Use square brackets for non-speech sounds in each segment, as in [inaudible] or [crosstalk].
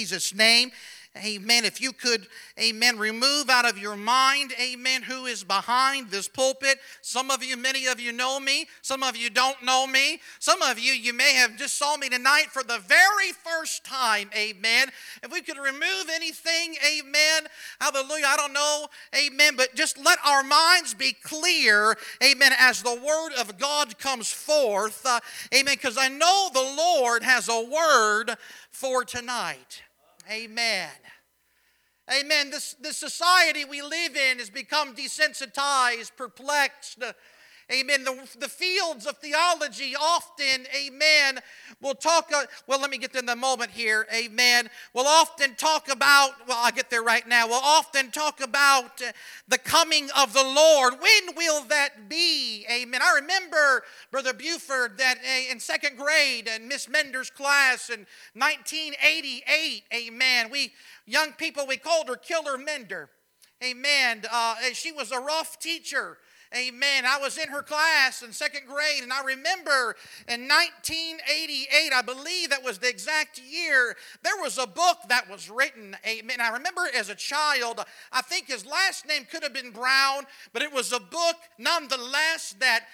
Jesus' name. Amen. If you could, amen, remove out of your mind, amen, who is behind this pulpit. Some of you, many of you know me. Some of you don't know me. Some of you, you may have just saw me tonight for the very first time, amen. If we could remove anything, amen, hallelujah, I don't know, amen, but just let our minds be clear, amen, as the word of God comes forth, uh, amen, because I know the Lord has a word for tonight. Amen. Amen. This, this society we live in has become desensitized, perplexed, Amen. The, the fields of theology often, amen, will talk, uh, well, let me get to the moment here, amen. We'll often talk about, well, I'll get there right now. We'll often talk about uh, the coming of the Lord. When will that be? Amen. I remember, Brother Buford, that uh, in second grade in Miss Mender's class in 1988, amen, we, young people, we called her Killer Mender. Amen. Uh, she was a rough teacher. Amen. I was in her class in second grade, and I remember in 1988, I believe that was the exact year, there was a book that was written. Amen. I remember as a child, I think his last name could have been Brown, but it was a book nonetheless that,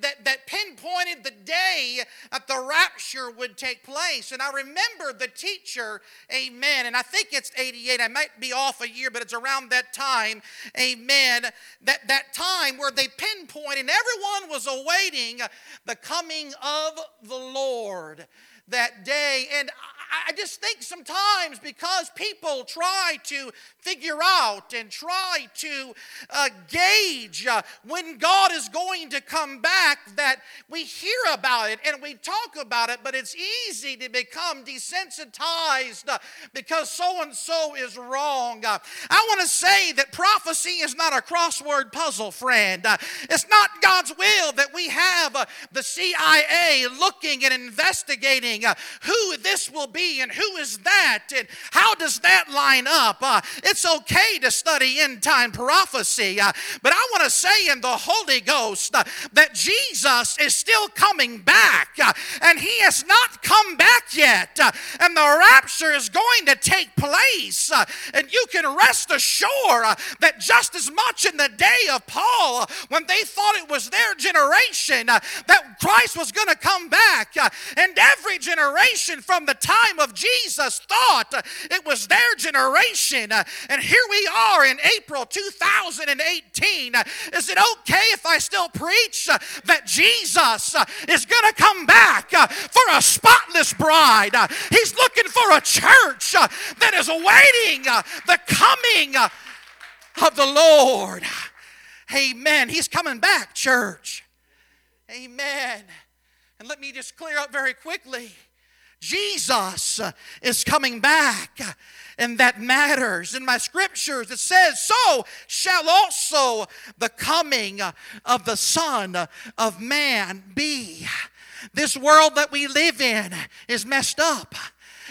that, that pinpointed the day that the rapture would take place. And I remember the teacher, amen, and I think it's 88, I might be off a year, but it's around that time, amen, that, that time where they pinpointed, and everyone was awaiting the coming of the Lord that day. And I just think sometimes because people try to figure out and try to uh, gauge uh, when God is going to come back, that we hear about it and we talk about it, but it's easy to become desensitized uh, because so and so is wrong. Uh, I want to say that prophecy is not a crossword puzzle, friend. Uh, it's not God's will that we have uh, the CIA looking and investigating who this will be be and who is that and how does that line up? Uh, it's okay to study end time prophecy, uh, but I want to say in the Holy Ghost uh, that Jesus is still coming back uh, and he has not come back yet. Uh, and the rapture is going to take place. Uh, and you can rest assured that just as much in the day of Paul, when they thought it was their generation, that Christ was going to come back, and every generation from the time of Jesus thought it was their generation. And here we are in April 2018. Is it okay if I still preach that Jesus is going to come back for a spotless bride? He's looking for a church that is awaiting the coming of the Lord. Amen. He's coming back, church. Amen. And let me just clear up very quickly. Jesus is coming back, and that matters. In my scriptures, it says, So shall also the coming of the Son of Man be. This world that we live in is messed up.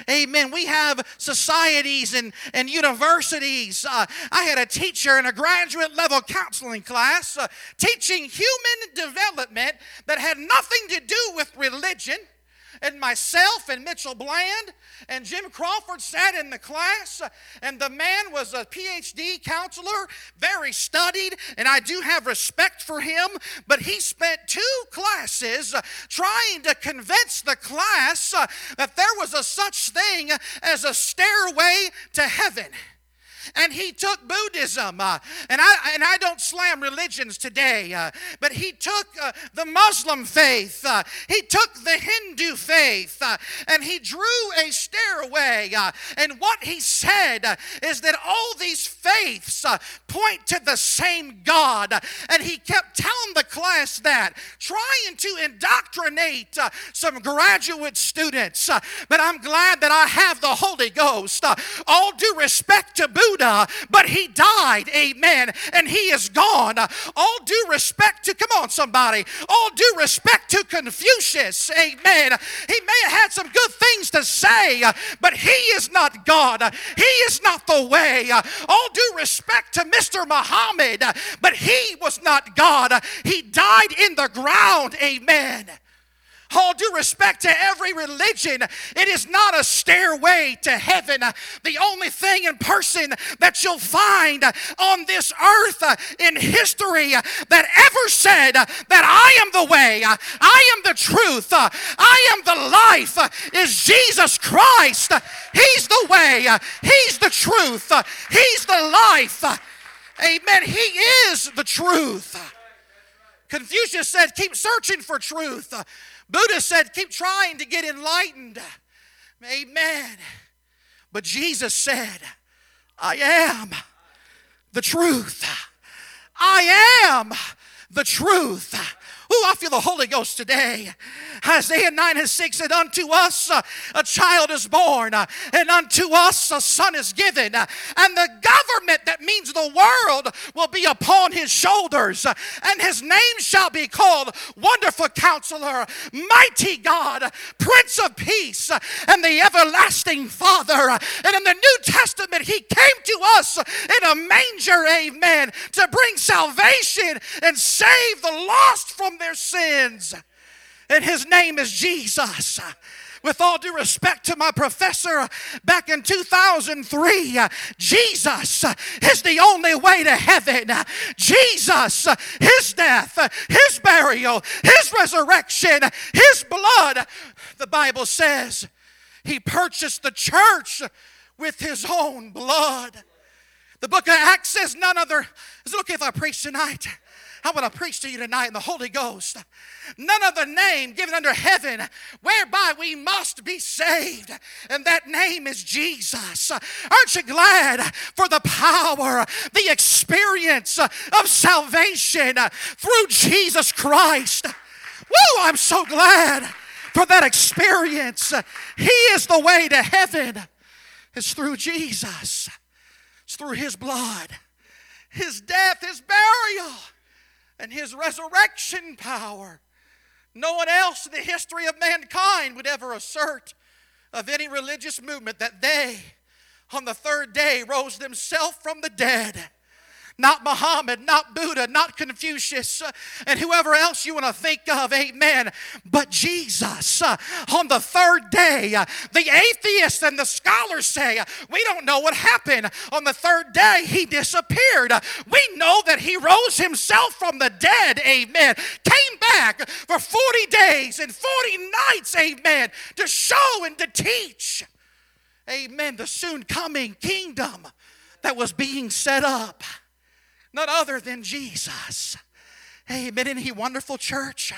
Amen. We have societies and, and universities. Uh, I had a teacher in a graduate level counseling class uh, teaching human development that had nothing to do with religion and myself and Mitchell Bland and Jim Crawford sat in the class, and the man was a PhD counselor, very studied, and I do have respect for him. But he spent two classes uh, trying to convince the class uh, that there was a such thing as a stairway to heaven and he took Buddhism. Uh, and, I, and I don't slam religions today, uh, but he took uh, the Muslim faith, uh, he took the Hindu faith, uh, and he drew a stairway. Uh, and what he said is that all these faiths point to the same God. And he kept telling the class that, trying to indoctrinate some graduate students. but I'm glad that I have the Holy Ghost. all due respect to Buddha Judah, but he died, amen, and he is gone. All due respect to, come on, somebody, all due respect to Confucius, amen. He may have had some good things to say, but he is not God. He is not the way. All due respect to Mr. Muhammad, but he was not God. He died in the ground, amen. All due respect to every religion, it is not a stairway to heaven. The only thing in person that you'll find on this earth uh, in history uh, that ever said that I am the way, uh, I am the truth, I am the life is Jesus Christ. He's the way, He's the truth, He's the life. Amen. He is the truth. Confucius said, keep searching for truth. Buddha said, keep trying to get enlightened. Amen. But Jesus said, I am the truth. I am the truth. Oh, I feel the Holy Ghost today. Isaiah 9 and 6 said, Unto us uh, a child is born, uh, and unto us a son is given, uh, and the government that means the world will be upon his shoulders, and his name shall be called Wonderful Counselor, Mighty God, Prince of Peace, and the Everlasting Father. And in the New Testament, he came to us in a manger, amen, to bring salvation and save the lost from their sins. And his name is Jesus with all due respect to my professor back in 2003, Jesus is the only way to heaven. Jesus, his death, his burial, his resurrection, his blood, the Bible says he purchased the church with his own blood. The book of Acts says none other. Is it okay if I preach tonight? I want to preach to you tonight in the Holy Ghost. None other name given under heaven whereby we must be saved, and that name is Jesus. Aren't you glad for the power, the experience of salvation through Jesus Christ? Woo, I'm so glad for that experience. He is the way to heaven. It's through Jesus. It's through his blood, his death, his burial and his resurrection power. No one else in the history of mankind would ever assert of any religious movement that they, on the third day, rose themselves from the dead not Muhammad, not Buddha, not Confucius, uh, and whoever else you want to think of, amen. But Jesus, uh, on the third day, uh, the atheists and the scholars say, we don't know what happened. On the third day, he disappeared. We know that he rose himself from the dead, amen. Came back for 40 days and 40 nights, amen, to show and to teach, amen, the soon coming kingdom that was being set up none other than Jesus. Amen. Isn't he wonderful, church?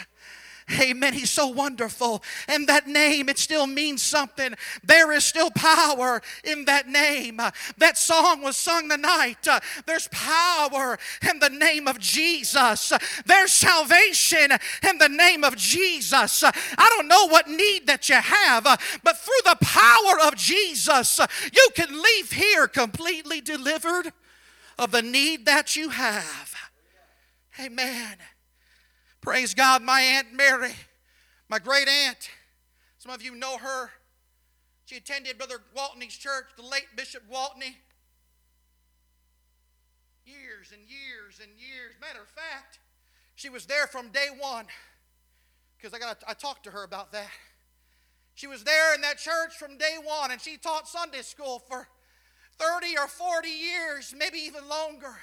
Amen. He's so wonderful. And that name, it still means something. There is still power in that name. That song was sung tonight. There's power in the name of Jesus. There's salvation in the name of Jesus. I don't know what need that you have, but through the power of Jesus, you can leave here completely delivered of the need that you have. Amen. Praise God. My Aunt Mary, my great aunt, some of you know her. She attended Brother Waltney's church, the late Bishop Waltney. Years and years and years. Matter of fact, she was there from day one because I got I talked to her about that. She was there in that church from day one, and she taught Sunday school for 30 or 40 years, maybe even longer.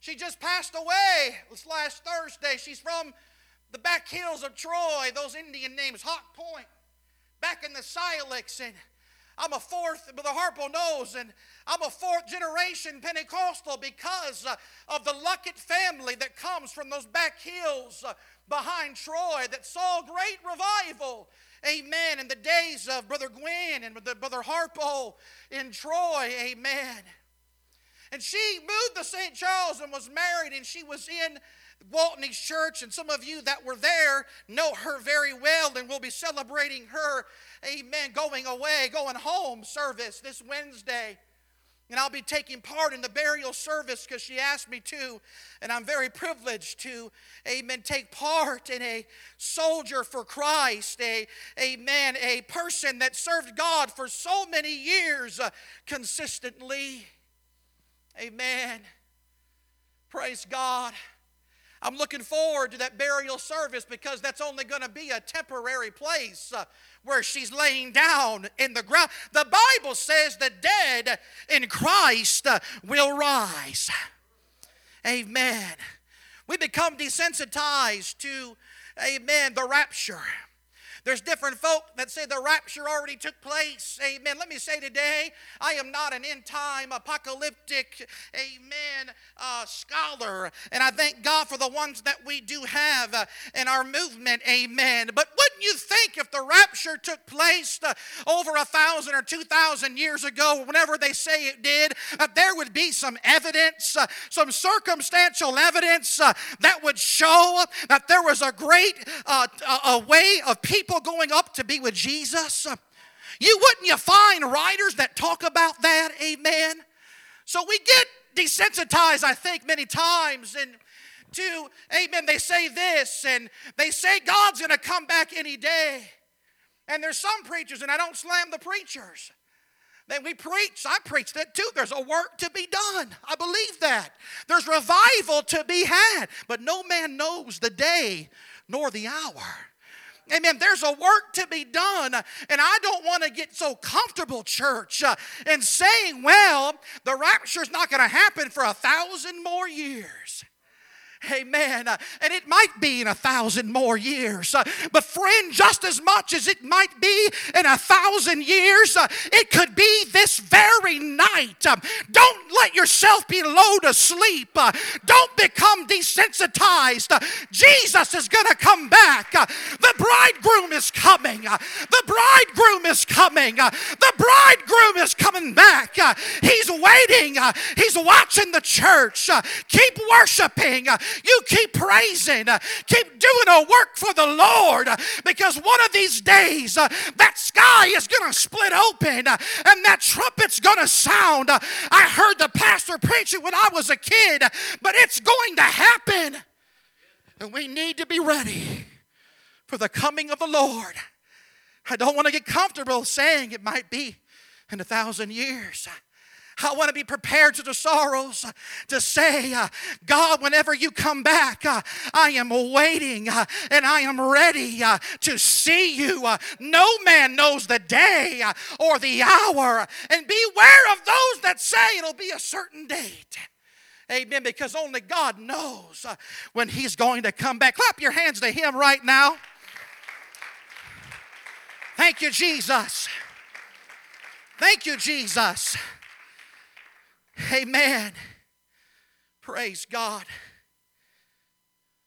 She just passed away this last Thursday. She's from the back hills of Troy, those Indian names, Hawk Point, back in the Silex. And I'm a fourth, Brother Harpo knows, and I'm a fourth generation Pentecostal because uh, of the Luckett family that comes from those back hills uh, behind Troy that saw great revival Amen. In the days of Brother Gwynn and Brother Harpo in Troy. Amen. And she moved to St. Charles and was married, and she was in Waltney's church. And some of you that were there know her very well, and we'll be celebrating her, amen, going away, going home service this Wednesday. And I'll be taking part in the burial service because she asked me to. And I'm very privileged to, amen, take part in a soldier for Christ, a, amen, a person that served God for so many years uh, consistently. Amen. Praise God. I'm looking forward to that burial service because that's only going to be a temporary place uh, where she's laying down in the ground. The Bible says the dead in Christ uh, will rise. Amen. We become desensitized to, amen, the rapture. There's different folk that say the rapture already took place. Amen. Let me say today, I am not an end time apocalyptic, amen, uh, scholar. And I thank God for the ones that we do have uh, in our movement. Amen. But wouldn't you think if the rapture took place uh, over a thousand or two thousand years ago, whenever they say it did, uh, there would be some evidence, uh, some circumstantial evidence that would show that there was a great a way of people people going up to be with Jesus? You wouldn't you find writers that talk about that? Amen. So we get desensitized, I think, many times and to amen they say this and they say god's to come back any day and there's some preachers and i don't slam the preachers then we preach i preach that too there's a work to be done i believe that there's revival to be had but no man knows the day nor the hour Amen. There's a work to be done. And I don't want to get so comfortable, church, uh, in saying, well, the rapture's not going to happen for a thousand more years. Amen. And it might be in a thousand more years. But, friend, just as much as it might be in a thousand years, it could be this very night. Don't let yourself be lulled to sleep. Don't become desensitized. Jesus is going to come back. The bridegroom is coming. The bridegroom is coming. The bridegroom is coming back. He's waiting. He's watching the church. Keep worshiping. You keep praising, uh, keep doing a work for the Lord uh, because one of these days uh, that sky is going to split open and that trumpet's going to sound. I heard the pastor preach it when I was a kid, but it's going to happen. And we need to be ready for the coming of the Lord. I don't want to get comfortable saying it might be in a thousand years. I want to be prepared to the sorrows to say, uh, God, whenever you come back, uh, I am waiting uh, and I am ready to see you. No man knows the day or the hour. And beware of those that say it'll be a certain date. Amen. Because only God knows when He's going to come back. Clap your hands to Him right now. Thank you, Jesus. Thank you, Jesus. Amen. Praise God.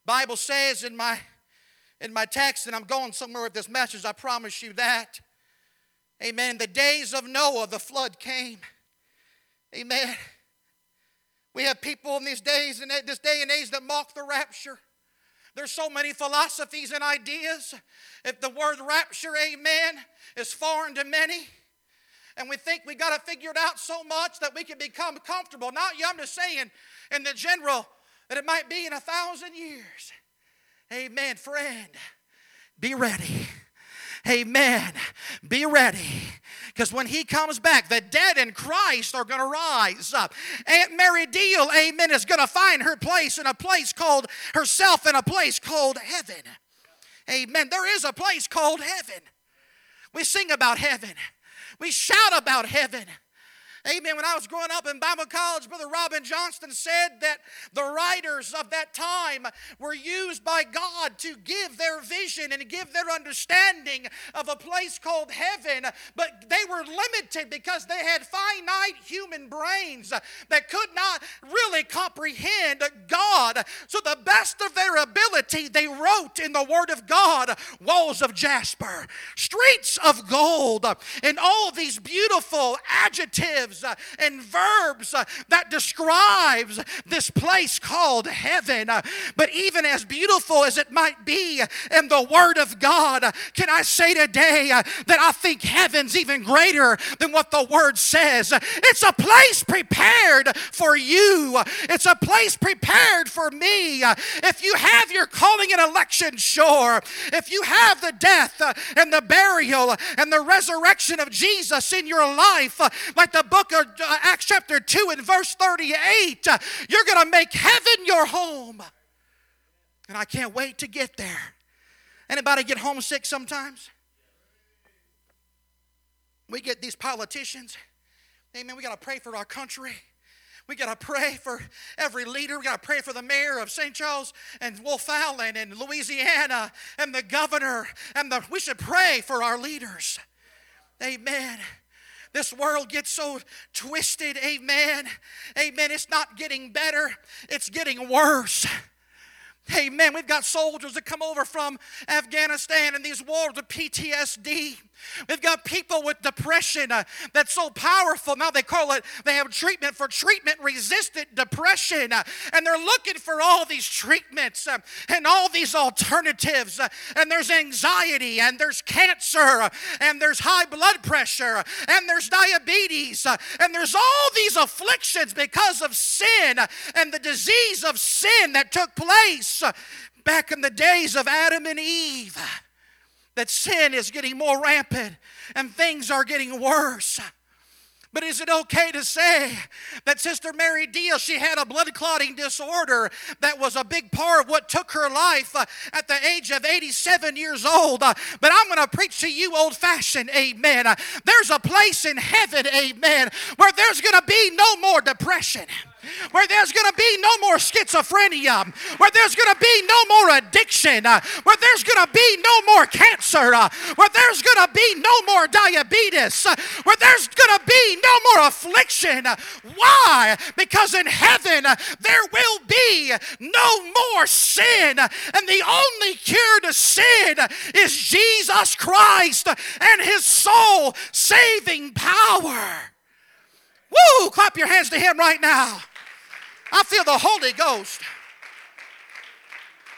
Bible says in my in my text, and I'm going somewhere with this message, I promise you that. Amen. The days of Noah, the flood came. Amen. We have people in these days and this day and age that mock the rapture. There's so many philosophies and ideas. If the word rapture, amen, is foreign to many, and we think we got to figure it out so much that we can become comfortable. Not you, I'm just saying in the general that it might be in a thousand years. Amen, friend. Be ready. Amen. Be ready. Because when he comes back, the dead in Christ are going to rise up. Aunt Mary Deal, amen, is going to find her place in a place called herself in a place called heaven. Amen. There is a place called heaven. We sing about heaven. We shout about heaven. Amen. When I was growing up in Bible college, Brother Robin Johnston said that the writers of that time were used by God to give their vision and give their understanding of a place called heaven, but they were limited because they had finite human brains that could not really comprehend God. So, the best of their ability, they wrote in the Word of God walls of jasper, streets of gold, and all these beautiful adjectives uh, and verbs uh, that describes this place called heaven. Uh, but even as beautiful as it might be in the Word of God, can I say today that I think heaven's even greater than what the Word says? It's a place prepared for you, it's a place prepared for me. If you have your calling and election sure, if you have the death and the burial and the resurrection of Jesus in your life, like the book book of uh, Acts chapter 2 and verse 38, uh, you're going to make heaven your home. And I can't wait to get there. Anybody get homesick sometimes? We get these politicians. Amen. We got to pray for our country. We got to pray for every leader. We got to pray for the mayor of St. Charles and Wolf Island and Louisiana and the governor. And the, we should pray for our leaders. Amen. This world gets so twisted. Amen. Amen. It's not getting better, it's getting worse. Amen. We've got soldiers that come over from Afghanistan and these wars of PTSD. We've got people with depression uh, that's so powerful. Now they call it, they have treatment for treatment resistant depression. Uh, and they're looking for all these treatments uh, and all these alternatives. Uh, and there's anxiety, and there's cancer, uh, and there's high blood pressure, and there's diabetes, uh, and there's all these afflictions because of sin and the disease of sin that took place back in the days of Adam and Eve that sin is getting more rampant and things are getting worse. But is it okay to say that Sister Mary Deal, she had a blood clotting disorder that was a big part of what took her life uh, at the age of 87 years old? Uh, but I'm going to preach to you old fashioned, amen. Uh, there's a place in heaven, amen, where there's going to be no more depression where there's going to be no more schizophrenia, where there's going to be no more addiction, uh, where there's going to be no more cancer, uh, where there's going to be no more diabetes, uh, where there's going to be no more affliction. Why? Because in heaven there will be no more sin, and the only cure to sin is Jesus Christ and his soul saving power. Woo! Clap your hands to him right now. I feel the Holy Ghost.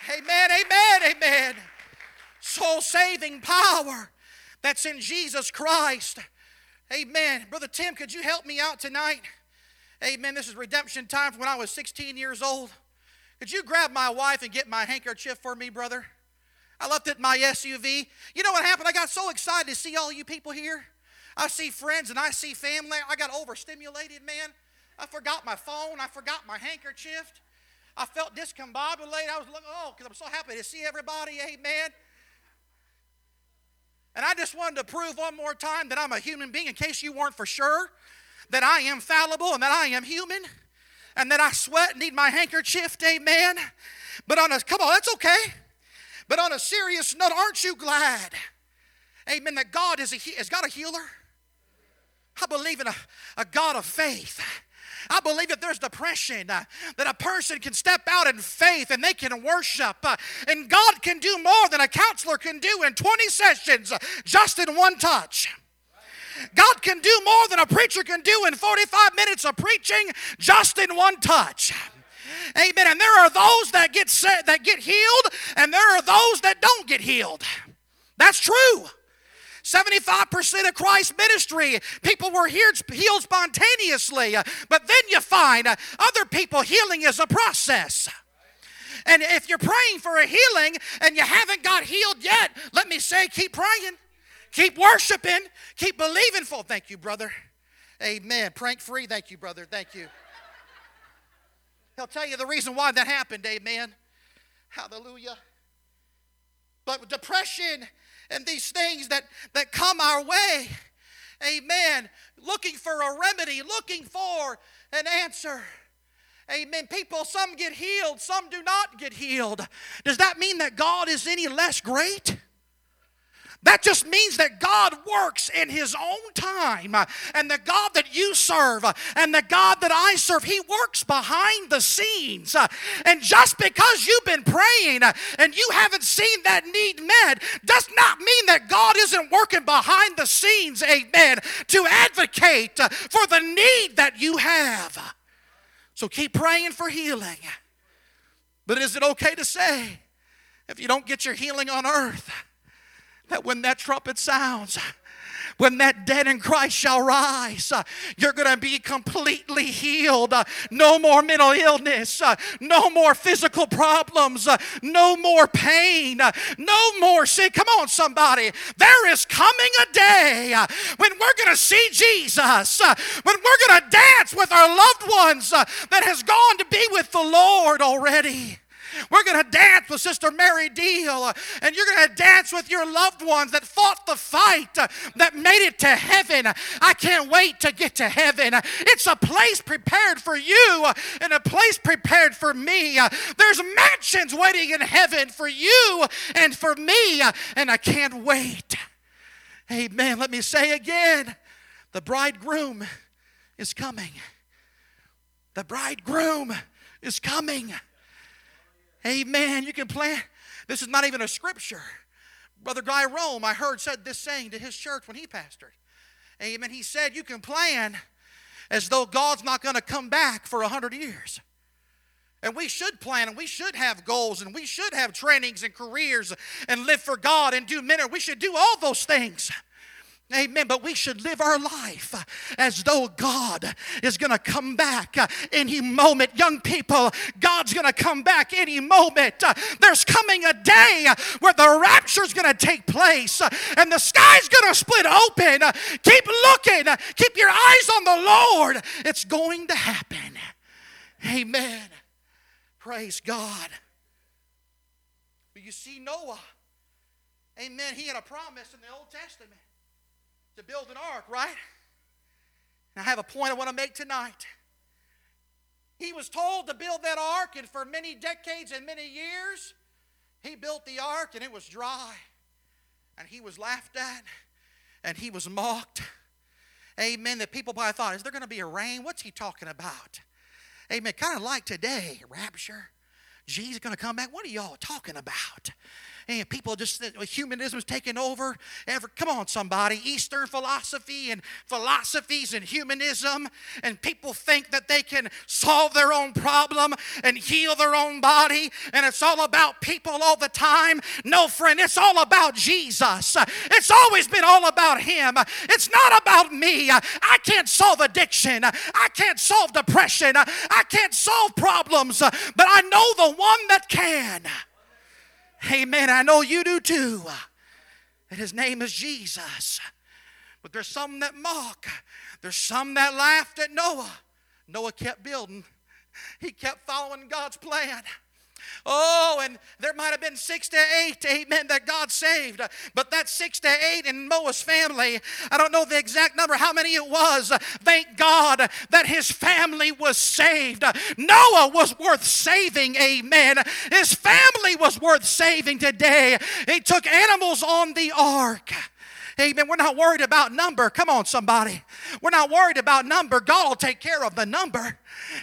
Amen, amen, amen. Soul saving power that's in Jesus Christ. Amen. Brother Tim, could you help me out tonight? Amen. This is redemption time for when I was 16 years old. Could you grab my wife and get my handkerchief for me, brother? I left it in my SUV. You know what happened? I got so excited to see all you people here. I see friends and I see family. I got overstimulated, man. I forgot my phone. I forgot my handkerchief. I felt discombobulated. I was like, oh, because I'm so happy to see everybody. Amen. And I just wanted to prove one more time that I'm a human being in case you weren't for sure that I am fallible and that I am human and that I sweat and need my handkerchief. Amen. But on a, come on, that's okay. But on a serious note, aren't you glad? Amen. That God is a, has got a healer. I believe in a, a God of faith. I believe that there's depression, uh, that a person can step out in faith and they can worship. Uh, and God can do more than a counselor can do in 20 sessions, uh, just in one touch. God can do more than a preacher can do in 45 minutes of preaching, just in one touch. Amen. And there are those that get set, that get healed, and there are those that don't get healed. That's true. 75% of Christ's ministry, people were healed spontaneously. Uh, but then you find uh, other people healing is a process. And if you're praying for a healing and you haven't got healed yet, let me say, keep praying, keep worshiping, keep believing for. Thank you, brother. Amen. Prank free. Thank you, brother. Thank you. He'll tell you the reason why that happened. Amen. Hallelujah. But depression and these things that, that come our way. Amen. Looking for a remedy, looking for an answer. Amen. People, some get healed, some do not get healed. Does that mean that God is any less great? That just means that God works in His own time. Uh, and the God that you serve uh, and the God that I serve, He works behind the scenes. Uh, and just because you've been praying and you haven't seen that need met, does not mean that God isn't working behind the scenes, amen, to advocate for the need that you have. So keep praying for healing. But is it okay to say, if you don't get your healing on earth, that when that trumpet sounds, when that dead in Christ shall rise, uh, you're going to be completely healed. Uh, no more mental illness, uh, no more physical problems, no more pain, no more sin. Come on, somebody. There is coming a day when we're going to see Jesus, when we're going to dance with our loved ones that has gone to be with the Lord already. We're going to dance with Sister Mary Deal. Uh, and you're going to dance with your loved ones that fought the fight, uh, that made it to heaven. I can't wait to get to heaven. It's a place prepared for you uh, and a place prepared for me. There's mansions waiting in heaven for you and for me, and I can't wait. Amen. Let me say again the bridegroom is coming. The bridegroom is coming. Amen. You can plan. This is not even a scripture. Brother Guy Rome, I heard, said this saying to his church when he pastored. Amen. He said, You can plan as though God's not going to come back for a hundred years. And we should plan and we should have goals and we should have trainings and careers and live for God and do ministry. We should do all those things. Amen. But we should live our life as though God is going to come back any moment. Young people, God's going to come back any moment. There's coming a day where the rapture is going to take place and the sky's going to split open. Keep looking, keep your eyes on the Lord. It's going to happen. Amen. Praise God. But you see, Noah, amen, he had a promise in the Old Testament to build an ark, right? And I have a point I want to make tonight. He was told to build that ark, and for many decades and many years, he built the ark and it was dry. And he was laughed at and he was mocked. Amen. The people probably thought, is there going to be a rain? What's he talking about? Amen. Kind of like today, rapture. Jesus going to come back. What are y'all talking about? And people just uh, humanism's taking over. Ever come on, somebody, Eastern philosophy and philosophies and humanism, and people think that they can solve their own problem and heal their own body, and it's all about people all the time. No, friend, it's all about Jesus. It's always been all about Him. It's not about me. I can't solve addiction. I can't solve depression. I can't solve problems, but I know the one that can. Amen. I know you do too. And his name is Jesus. But there's some that mock. There's some that laughed at Noah. Noah kept building. He kept following God's plan. Oh, and there might have been six to eight, amen, that God saved. But that six to eight in Noah's family, I don't know the exact number, how many it was. Thank God that his family was saved. Noah was worth saving, amen. His family was worth saving today. He took animals on the ark. Amen. We're not worried about number. Come on, somebody. We're not worried about number. God will take care of the number.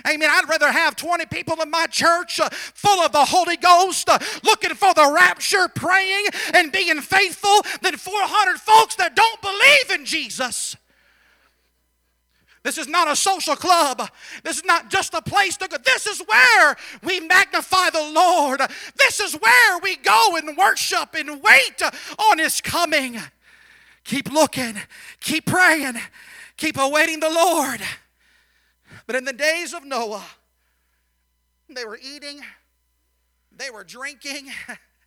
Amen. I'd rather have 20 people in my church uh, full of the Holy Ghost, uh, looking for the rapture, praying and being faithful, than 400 folks that don't believe in Jesus. This is not a social club. This is not just a place to go. This is where we magnify the Lord. This is where we go and worship and wait on His coming. Keep looking, keep praying, keep awaiting the Lord. But in the days of Noah, they were eating, they were drinking,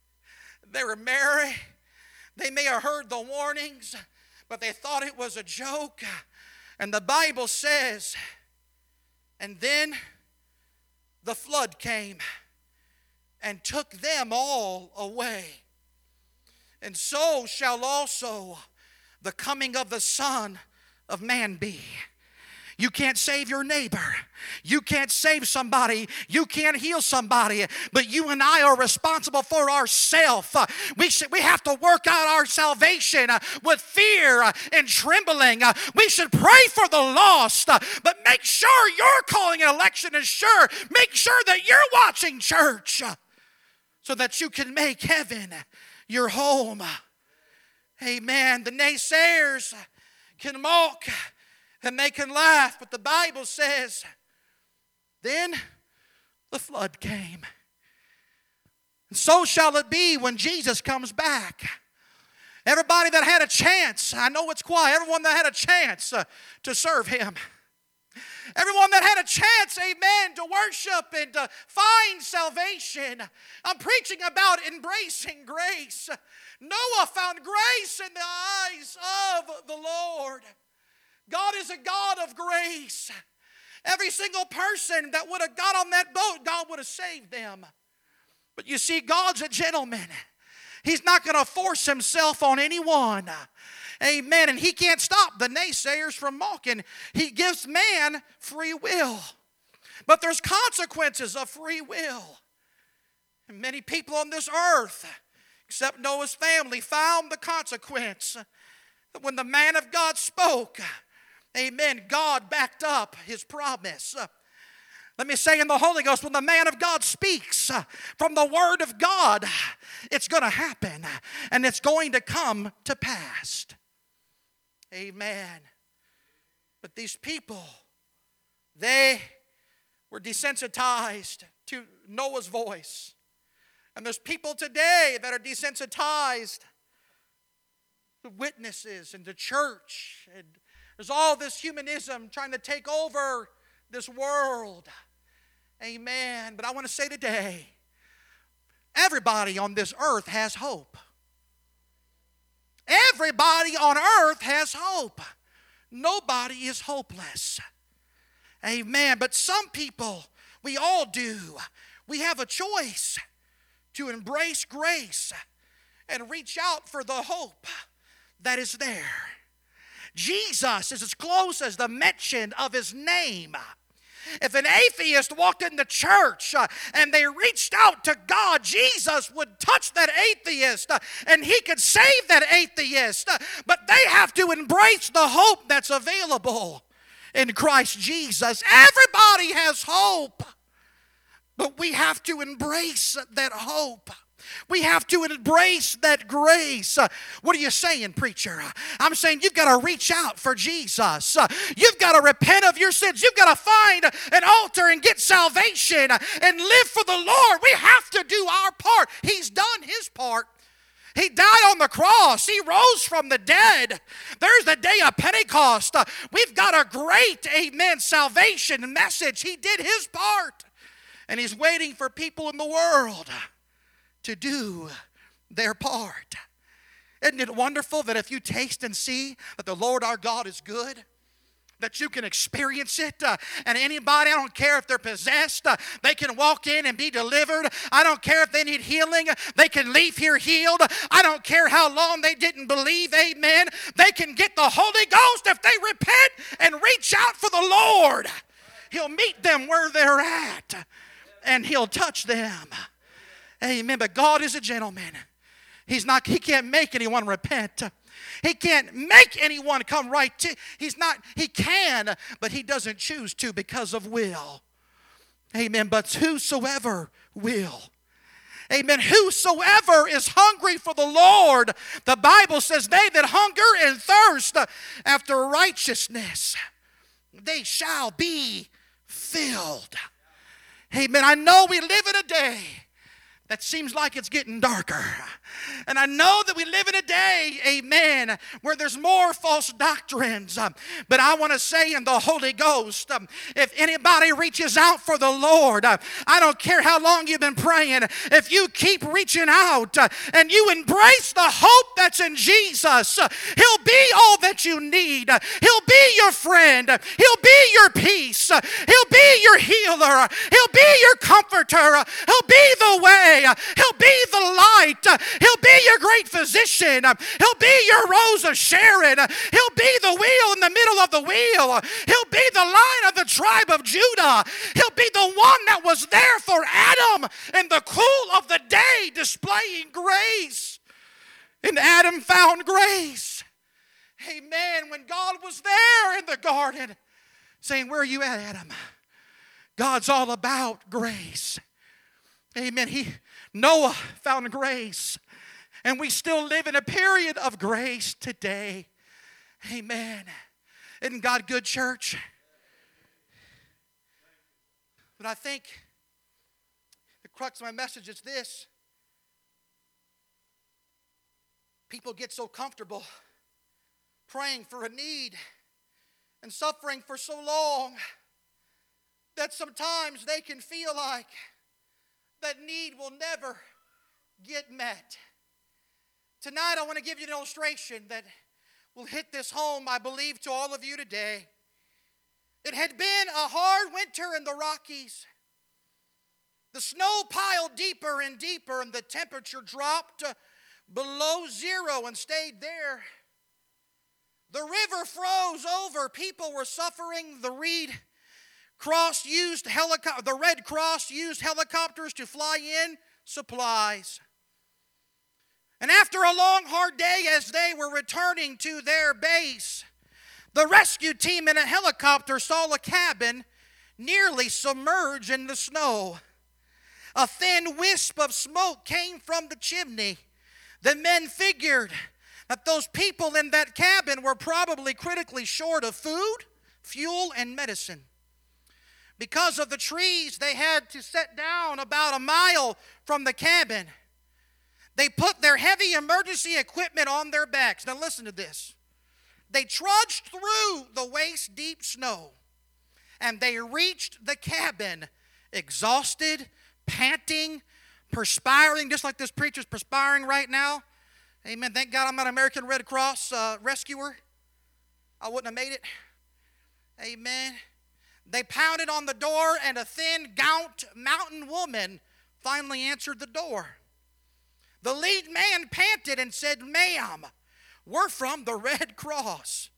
[laughs] they were merry. They may have heard the warnings, but they thought it was a joke. And the Bible says, and then the flood came and took them all away. And so shall also the coming of the Son of Man be. You can't save your neighbor. You can't save somebody. You can't heal somebody. But you and I are responsible for ourselves. We, should, we have to work out our salvation uh, with fear uh, and trembling. Uh, we should pray for the lost, but make sure your calling and election is sure. Make sure that you're watching church so that you can make heaven your home. Amen. The naysayers can mock and they can laugh, but the Bible says, then the flood came. And so shall it be when Jesus comes back. Everybody that had a chance, I know it's quiet, everyone that had a chance uh, to serve Him. Everyone that had a chance, amen, to worship and to find salvation. I'm preaching about embracing grace. Noah found grace in the eyes of the Lord. God is a God of grace. Every single person that would have got on that boat, God would have saved them. But you see, God's a gentleman. He's not going to force himself on anyone. Amen. And he can't stop the naysayers from mocking. He gives man free will. But there's consequences of free will. And many people on this earth, except Noah's family, found the consequence. That when the man of God spoke, amen, God backed up his promise. Let me say in the Holy Ghost, when the man of God speaks from the Word of God, it's going to happen and it's going to come to pass. Amen. But these people, they were desensitized to Noah's voice. And there's people today that are desensitized to witnesses and to church. And there's all this humanism trying to take over this world. Amen. But I want to say today everybody on this earth has hope. Everybody on earth has hope. Nobody is hopeless. Amen. But some people, we all do, we have a choice to embrace grace and reach out for the hope that is there. Jesus is as close as the mention of his name if an atheist walked in the church uh, and they reached out to God, Jesus would touch that atheist uh, and he could save that atheist. Uh, but they have to embrace the hope that's available in Christ Jesus. Everybody has hope, but we have to embrace that hope. We have to embrace that grace. What are you saying, preacher? I'm saying you've got to reach out for Jesus. You've got to repent of your sins. You've got to find an altar and get salvation and live for the Lord. We have to do our part. He's done his part. He died on the cross. He rose from the dead. There's the day of Pentecost. We've got a great, amen, salvation message. He did his part. And he's waiting for people in the world to do their part. Isn't it wonderful that if you taste and see that the Lord our God is good, that you can experience it. Uh, and anybody, I don't care if they're possessed, uh, they can walk in and be delivered. I don't care if they need healing, they can leave here healed. I don't care how long they didn't believe, amen. They can get the Holy Ghost if they repent and reach out for the Lord. He'll meet them where they're at and He'll touch them. Amen. But God is a gentleman. He's not, he can't make anyone repent. He can't make anyone come right to. He's not, he can, but he doesn't choose to because of will. Amen. But whosoever will. Amen. Whosoever is hungry for the Lord, the Bible says, they that hunger and thirst after righteousness, they shall be filled. Amen. I know we live in a day that seems like it's getting darker. And I know that we live in a day, amen, where there's more false doctrines. Um, but I want to say in the Holy Ghost, um, if anybody reaches out for the Lord, uh, I don't care how long you've been praying, if you keep reaching out uh, and you embrace the hope that's in Jesus, uh, He'll be all that you need. He'll be your friend. He'll be your peace. He'll be your healer. He'll be your comforter. He'll be the way. He'll be the light. He'll be your great physician. He'll be your rose of Sharon. He'll be the wheel in the middle of the wheel. He'll be the lion of the tribe of Judah. He'll be the one that was there for Adam in the cool of the day, displaying grace. And Adam found grace. Amen. When God was there in the garden, saying, Where are you at, Adam? God's all about grace. Amen. He Noah found grace. And we still live in a period of grace today. Amen. Isn't God good, church? But I think the crux of my message is this people get so comfortable praying for a need and suffering for so long that sometimes they can feel like that need will never get met. Tonight, I want to give you an illustration that will hit this home, I believe, to all of you today. It had been a hard winter in the Rockies. The snow piled deeper and deeper, and the temperature dropped below zero and stayed there. The river froze over. People were suffering. The Reed Cross used helicopter. The Red Cross used helicopters to fly in supplies. And after a long, hard day, as they were returning to their base, the rescue team in a helicopter saw a cabin nearly submerged in the snow. A thin wisp of smoke came from the chimney. The men figured that those people in that cabin were probably critically short of food, fuel, and medicine. Because of the trees, they had to set down about a mile from the cabin. They put their heavy emergency equipment on their backs. Now, listen to this. They trudged through the waist deep snow and they reached the cabin exhausted, panting, perspiring, just like this preacher's perspiring right now. Amen. Thank God I'm not an American Red Cross uh, rescuer. I wouldn't have made it. Amen. They pounded on the door, and a thin, gaunt mountain woman finally answered the door. The lead man panted and said, Ma'am, we're from the Red Cross.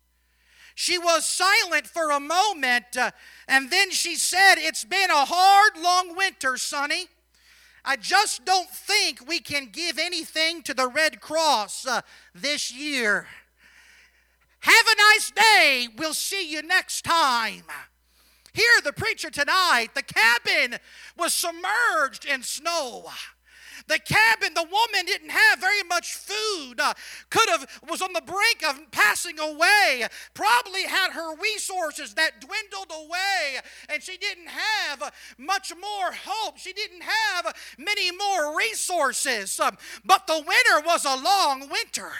She was silent for a moment, uh, and then she said, It's been a hard, long winter, Sonny. I just don't think we can give anything to the Red Cross uh, this year. Have a nice day. We'll see you next time. Hear the preacher tonight. The cabin was submerged in snow. The cabin, the woman didn't have very much food. Uh, could have was on the brink of passing away. Probably had her resources that dwindled away, and she didn't have much more hope. She didn't have many more resources. Um, but the winter was a long winter.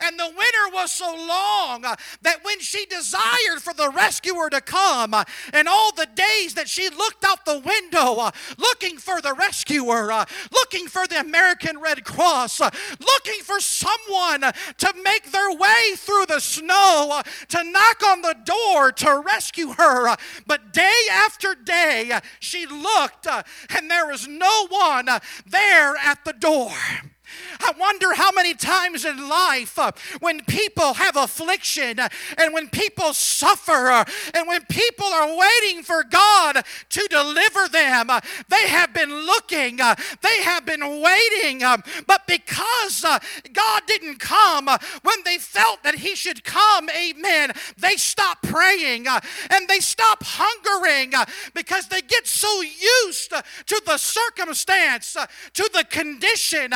And the winter was so long uh, that when she desired for the rescuer to come, uh, and all the days that she looked out the window uh, looking for the rescuer, uh, looking for the American Red Cross, uh, looking for someone uh, to make their way through the snow, to knock on the door to rescue her. But day after day, she looked, and there was no one there at the door. I wonder how many times in life uh, when people have affliction uh, and when people suffer uh, and when people are waiting for God to deliver them, uh, they have been looking, uh, they have been waiting, um, but because uh, God didn't come when they felt that He should come, amen, they stop praying and they stop hungering because they get so used to the circumstance, to the condition.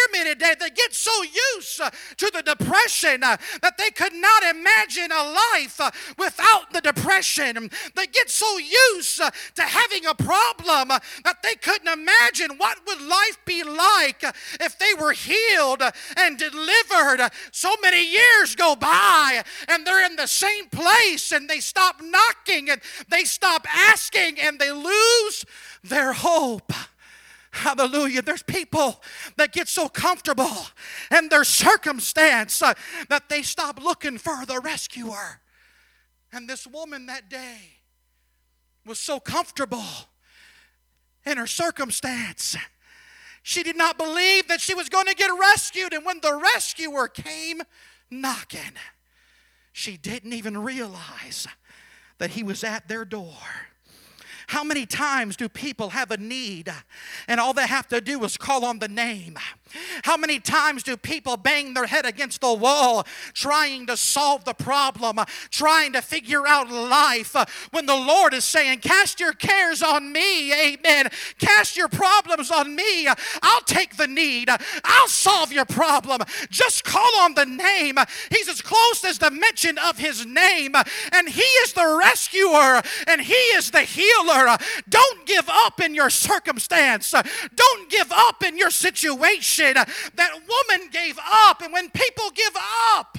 Hear me today, they get so used uh, to the depression uh, that they could not imagine a life uh, without the depression. They get so used to having a problem that they couldn't imagine what would life be like if they were healed and delivered. So many years go by and they're in the same place and they stop knocking and they stop asking and they lose their hope. Hallelujah. There's people that get so comfortable in their circumstance uh, that they stop looking for the rescuer. And this woman that day was so comfortable in her circumstance. She did not believe that she was going to get rescued. And when the rescuer came knocking, she didn't even realize that he was at their door. How many times do people have a need and all they have to do is call on the name? How many times do people bang their head against the wall trying to solve the problem, trying to figure out life when the Lord is saying, Cast your cares on me, amen. Cast your problems on me. I'll take the need, I'll solve your problem. Just call on the name. He's as close as the mention of his name, and He is the rescuer and He is the healer. Don't give up in your circumstance, don't give up in your situation. That woman gave up. And when people give up,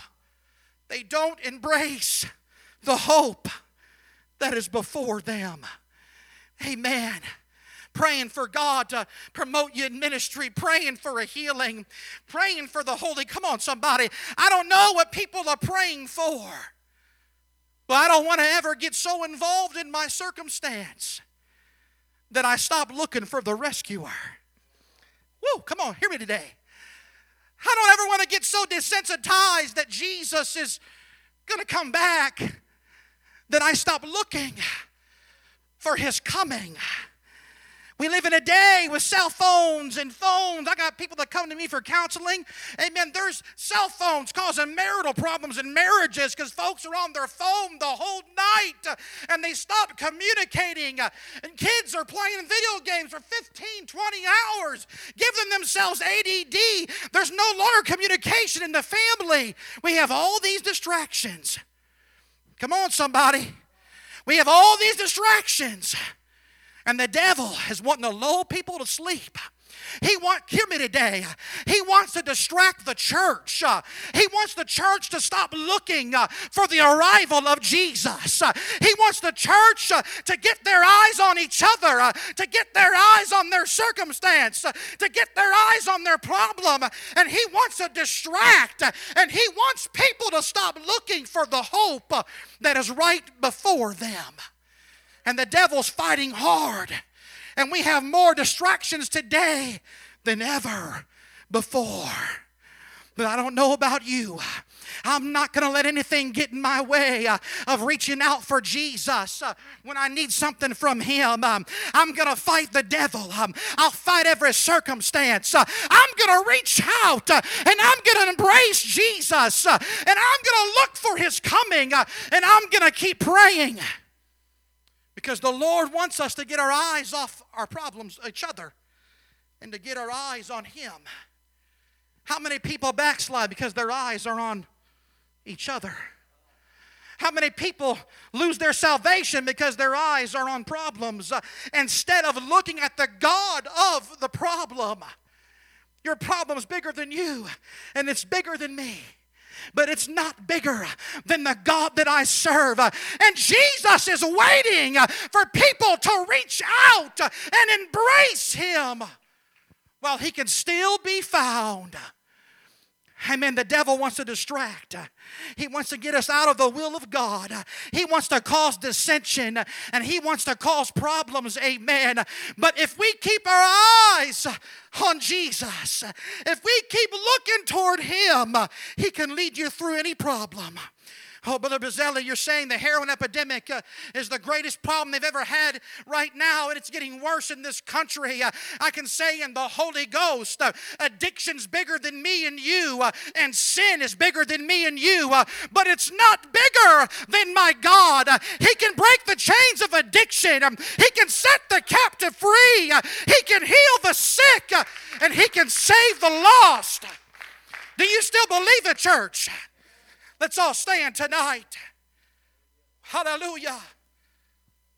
they don't embrace the hope that is before them. Amen praying for God to promote you in ministry, praying for a healing, praying for the holy. Come on, somebody. I don't know what people are praying for, but I don't want to ever get so involved in my circumstance that I stop looking for the rescuer. Whoa, come on, hear me today. I don't ever want to get so desensitized that Jesus is going to come back that I stop looking for his coming. We live in a day with cell phones and phones. I got people that come to me for counseling. Amen. There's cell phones causing marital problems in marriages because folks are on their phone the whole night and they stop communicating. And kids are playing video games for 15, 20 hours, giving themselves ADD. There's no longer communication in the family. We have all these distractions. Come on, somebody. We have all these distractions. And the devil is wanting to lull people to sleep. He want hear me today. He wants to distract the church. Uh, he wants the church to stop looking uh, for the arrival of Jesus. Uh, he wants the church to get their eyes on each other, to get their eyes on their circumstance, to get their eyes on their problem, and he wants to distract and he wants people to stop looking for the hope that is right before them and the devil's fighting hard. And we have more distractions today than ever before. But I don't know about you. I'm not going to let anything get in my way uh, of reaching out for Jesus uh, when I need something from Him. Um, I'm going to fight the devil. Um, I'll fight every circumstance. Uh, I'm going to reach out uh, and I'm going to embrace Jesus uh, and I'm going to look for His coming uh, and I'm going to keep praying. Because the Lord wants us to get our eyes off our problems, each other, and to get our eyes on Him. How many people backslide because their eyes are on each other? How many people lose their salvation because their eyes are on problems uh, instead of looking at the God of the problem? Your problem's bigger than you, and it's bigger than me but it's not bigger than the God that I serve. And Jesus is waiting for people to reach out and embrace Him while He can still be found. Amen. The devil wants to distract. He wants to get us out of the will of God. He wants to cause dissension and he wants to cause problems. Amen. But if we keep our eyes on Jesus, if we keep looking toward him, he can lead you through any problem. Oh, Brother Bazzelli, you're saying the heroin epidemic uh, is the greatest problem they've ever had right now, and it's getting worse in this country. Uh, I can say in the Holy Ghost, uh, addiction's bigger than me and you, uh, and sin is bigger than me and you, uh, but it's not bigger than my God. Uh, he can break the chains of addiction, um, He can set the captive free, He can heal the sick, and He can save the lost. Do you still believe it, church? Let's all stand tonight. Hallelujah.